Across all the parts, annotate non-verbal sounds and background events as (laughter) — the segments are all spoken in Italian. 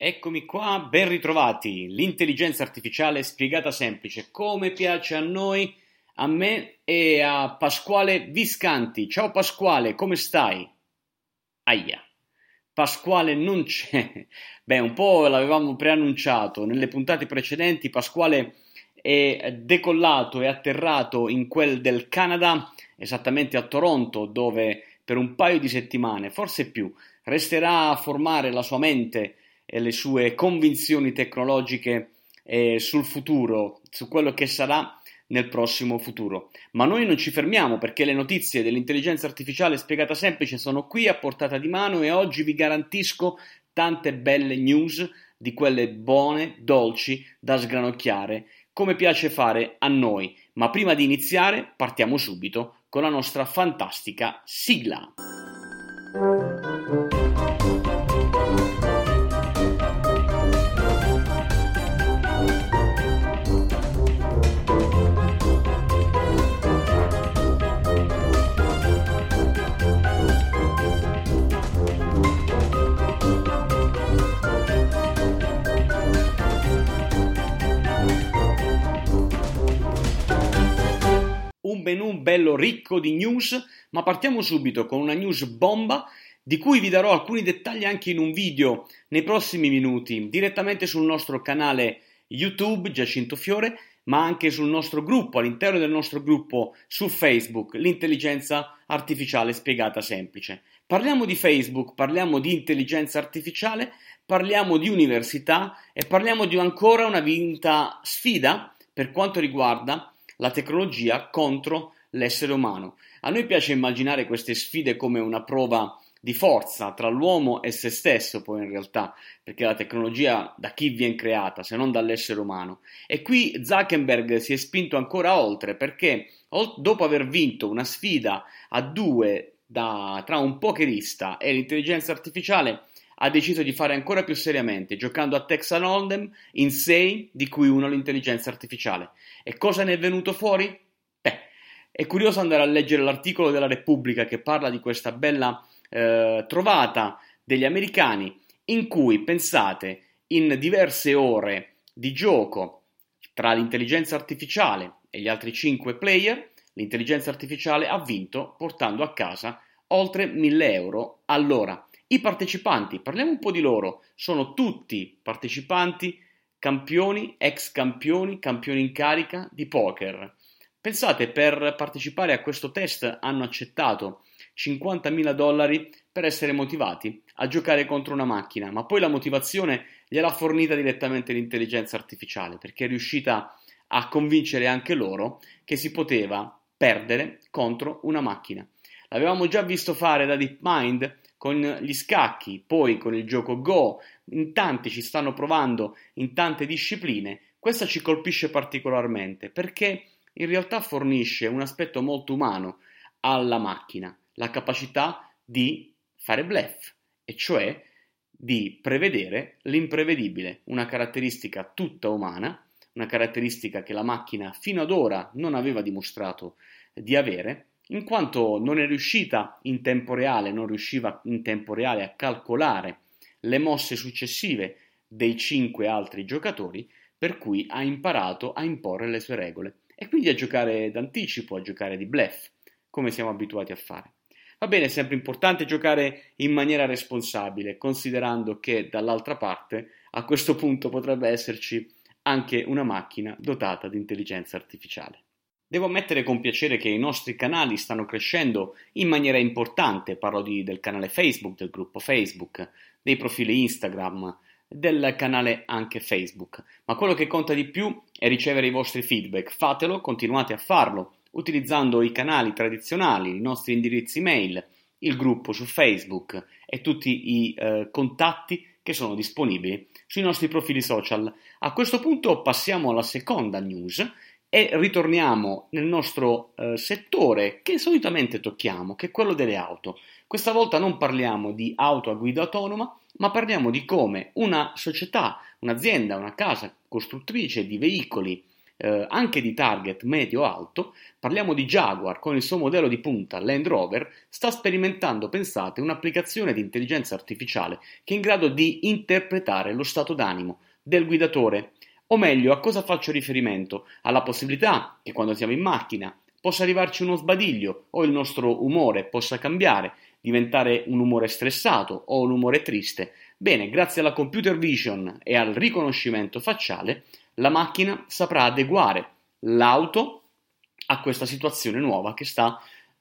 Eccomi qua, ben ritrovati. L'intelligenza artificiale spiegata semplice, come piace a noi, a me e a Pasquale Viscanti. Ciao Pasquale, come stai? Aia. Pasquale non c'è. Beh, un po' l'avevamo preannunciato. Nelle puntate precedenti Pasquale è decollato e atterrato in quel del Canada, esattamente a Toronto, dove per un paio di settimane, forse più, resterà a formare la sua mente e le sue convinzioni tecnologiche eh, sul futuro, su quello che sarà nel prossimo futuro. Ma noi non ci fermiamo perché le notizie dell'intelligenza artificiale spiegata semplice sono qui a portata di mano e oggi vi garantisco tante belle news di quelle buone, dolci, da sgranocchiare, come piace fare a noi. Ma prima di iniziare partiamo subito con la nostra fantastica sigla. Un menù bello ricco di news, ma partiamo subito con una news bomba di cui vi darò alcuni dettagli anche in un video nei prossimi minuti, direttamente sul nostro canale YouTube Giacinto Fiore, ma anche sul nostro gruppo, all'interno del nostro gruppo su Facebook, l'intelligenza artificiale spiegata semplice. Parliamo di Facebook, parliamo di intelligenza artificiale, parliamo di università e parliamo di ancora una vinta sfida per quanto riguarda la tecnologia contro l'essere umano. A noi piace immaginare queste sfide come una prova di forza tra l'uomo e se stesso, poi in realtà, perché la tecnologia da chi viene creata se non dall'essere umano? E qui Zuckerberg si è spinto ancora oltre perché dopo aver vinto una sfida a due da, tra un pokerista e l'intelligenza artificiale, ha deciso di fare ancora più seriamente, giocando a Texan Hold'em in 6, di cui uno l'intelligenza artificiale. E cosa ne è venuto fuori? Beh, è curioso andare a leggere l'articolo della Repubblica che parla di questa bella eh, trovata degli americani in cui, pensate, in diverse ore di gioco tra l'intelligenza artificiale e gli altri 5 player, l'intelligenza artificiale ha vinto portando a casa oltre 1000 euro all'ora. I partecipanti, parliamo un po' di loro, sono tutti partecipanti campioni, ex campioni, campioni in carica di poker. Pensate, per partecipare a questo test hanno accettato 50.000 dollari per essere motivati a giocare contro una macchina, ma poi la motivazione gliel'ha fornita direttamente l'intelligenza artificiale, perché è riuscita a convincere anche loro che si poteva perdere contro una macchina. L'avevamo già visto fare da DeepMind con gli scacchi, poi con il gioco Go, in tanti ci stanno provando in tante discipline, questa ci colpisce particolarmente perché in realtà fornisce un aspetto molto umano alla macchina, la capacità di fare bluff, e cioè di prevedere l'imprevedibile, una caratteristica tutta umana, una caratteristica che la macchina fino ad ora non aveva dimostrato di avere in quanto non è riuscita in tempo reale, non riusciva in tempo reale a calcolare le mosse successive dei cinque altri giocatori, per cui ha imparato a imporre le sue regole e quindi a giocare d'anticipo, a giocare di bluff, come siamo abituati a fare. Va bene, è sempre importante giocare in maniera responsabile, considerando che dall'altra parte a questo punto potrebbe esserci anche una macchina dotata di intelligenza artificiale. Devo ammettere con piacere che i nostri canali stanno crescendo in maniera importante, parlo di, del canale Facebook, del gruppo Facebook, dei profili Instagram, del canale anche Facebook, ma quello che conta di più è ricevere i vostri feedback. Fatelo, continuate a farlo, utilizzando i canali tradizionali, i nostri indirizzi mail, il gruppo su Facebook e tutti i eh, contatti che sono disponibili sui nostri profili social. A questo punto passiamo alla seconda news e ritorniamo nel nostro eh, settore che solitamente tocchiamo, che è quello delle auto. Questa volta non parliamo di auto a guida autonoma, ma parliamo di come una società, un'azienda, una casa costruttrice di veicoli eh, anche di target medio-alto, parliamo di Jaguar con il suo modello di punta Land Rover, sta sperimentando, pensate, un'applicazione di intelligenza artificiale che è in grado di interpretare lo stato d'animo del guidatore. O meglio, a cosa faccio riferimento? Alla possibilità che quando siamo in macchina possa arrivarci uno sbadiglio o il nostro umore possa cambiare, diventare un umore stressato o un umore triste. Bene, grazie alla computer vision e al riconoscimento facciale, la macchina saprà adeguare l'auto a questa situazione nuova che sta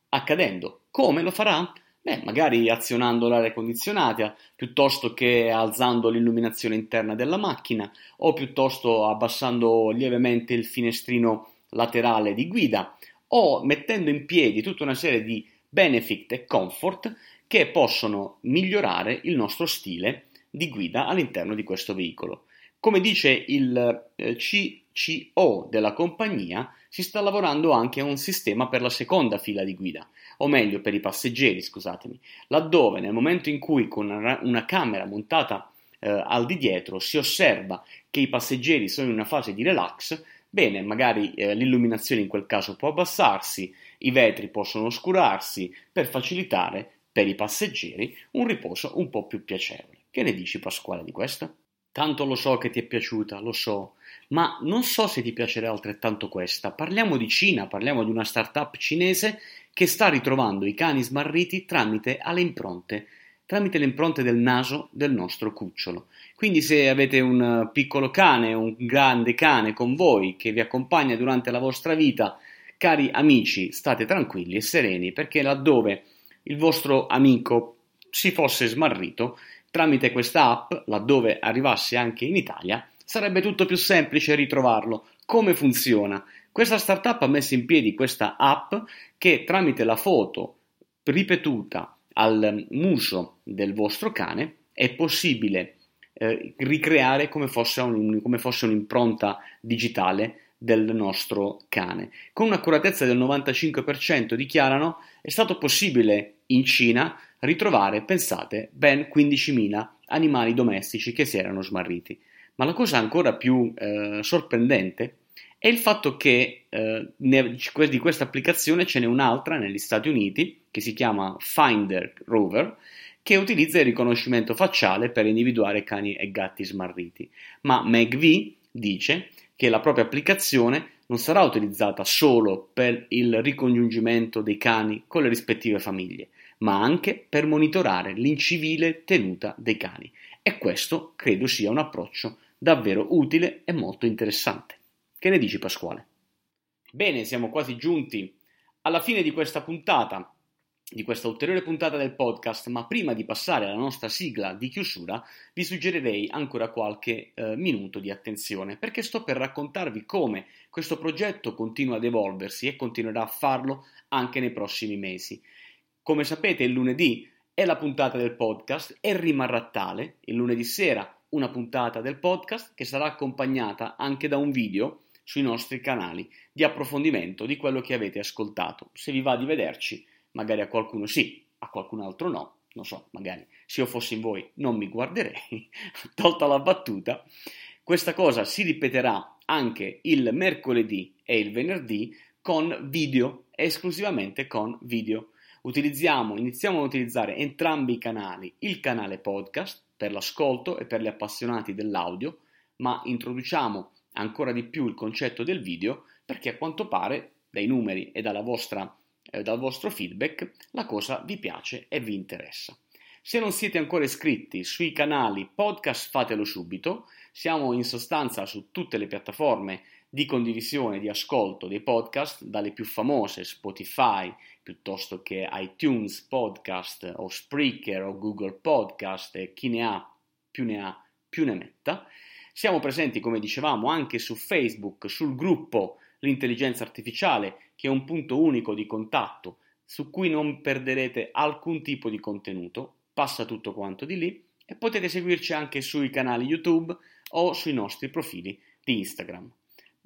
accadendo. Come lo farà? Beh, magari azionando l'aria condizionata piuttosto che alzando l'illuminazione interna della macchina o piuttosto abbassando lievemente il finestrino laterale di guida o mettendo in piedi tutta una serie di benefit e comfort che possono migliorare il nostro stile di guida all'interno di questo veicolo. Come dice il eh, CCO della compagnia, si sta lavorando anche a un sistema per la seconda fila di guida, o meglio per i passeggeri, scusatemi, laddove nel momento in cui con una, camera montata eh, al di dietro si osserva che i passeggeri sono in una fase di relax, bene, magari eh, l'illuminazione in quel caso può abbassarsi, i vetri possono oscurarsi per facilitare per i passeggeri un riposo un po' più piacevole. Che ne dici Pasquale di questo? Tanto lo so che ti è piaciuta, lo so, ma non so se ti piacerà altrettanto questa. Parliamo di Cina, parliamo di una startup cinese che sta ritrovando i cani smarriti tramite le impronte, tramite le impronte del naso del nostro cucciolo. Quindi se avete un piccolo cane, un grande cane con voi che vi accompagna durante la vostra vita, cari amici, state tranquilli e sereni perché laddove il vostro amico si fosse smarrito, tramite questa app, laddove arrivasse anche in Italia, sarebbe tutto più semplice ritrovarlo. Come funziona? Questa startup ha messo in piedi questa app che tramite la foto ripetuta al muso del vostro cane è possibile eh, ricreare come fosse, un, come fosse un'impronta digitale del nostro cane. Con un'accuratezza del 95% dichiarano è stato possibile in Cina ritrovare, pensate, ben 15.000 animali domestici che si erano smarriti. Ma la cosa ancora più eh, sorprendente è il fatto che eh, di questa applicazione ce n'è un'altra negli Stati Uniti che si chiama Finder Rover che utilizza il riconoscimento facciale per individuare cani e gatti smarriti. Ma MegV dice che la propria applicazione non sarà utilizzata solo per il ricongiungimento dei cani con le rispettive famiglie, ma anche per monitorare l'incivile tenuta dei cani. E questo credo sia un approccio davvero utile e molto interessante. Che ne dici Pasquale? Bene, siamo quasi giunti alla fine di questa puntata, di questa ulteriore puntata del podcast, ma prima di passare alla nostra sigla di chiusura, vi suggerirei ancora qualche eh, minuto di attenzione, perché sto per raccontarvi come questo progetto continua ad evolversi e continuerà a farlo anche nei prossimi mesi. Come sapete, il lunedì è la puntata del podcast e rimarrà tale. Il lunedì sera una puntata del podcast che sarà accompagnata anche da un video sui nostri canali di approfondimento di quello che avete ascoltato. Se vi va di vederci, magari a qualcuno sì, a qualcun altro no, non so, magari se io fossi in voi non mi guarderei, (laughs) tolta la battuta. Questa cosa si ripeterà anche il mercoledì e il venerdì con video, esclusivamente con video utilizziamo, iniziamo a utilizzare entrambi i canali, il canale podcast per l'ascolto e per gli appassionati dell'audio, ma introduciamo ancora di più il concetto del video perché a quanto pare dai numeri e vostra, eh, dal vostro feedback la cosa vi piace e vi interessa. Se non siete ancora iscritti sui canali podcast fatelo subito, siamo in sostanza su tutte le piattaforme di condivisione, di ascolto dei podcast, dalle più famose Spotify, piuttosto che iTunes Podcast o Spreaker o Google Podcast e chi ne ha più ne ha più ne metta. Siamo presenti, come dicevamo, anche su Facebook, sul gruppo L'intelligenza artificiale, che è un punto unico di contatto su cui non perderete alcun tipo di contenuto, passa tutto quanto di lì e potete seguirci anche sui canali YouTube o sui nostri profili di Instagram.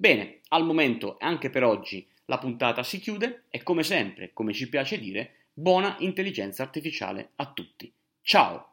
Bene, al momento anche per oggi la puntata si chiude e come sempre, come ci piace dire, buona intelligenza artificiale a tutti. Ciao!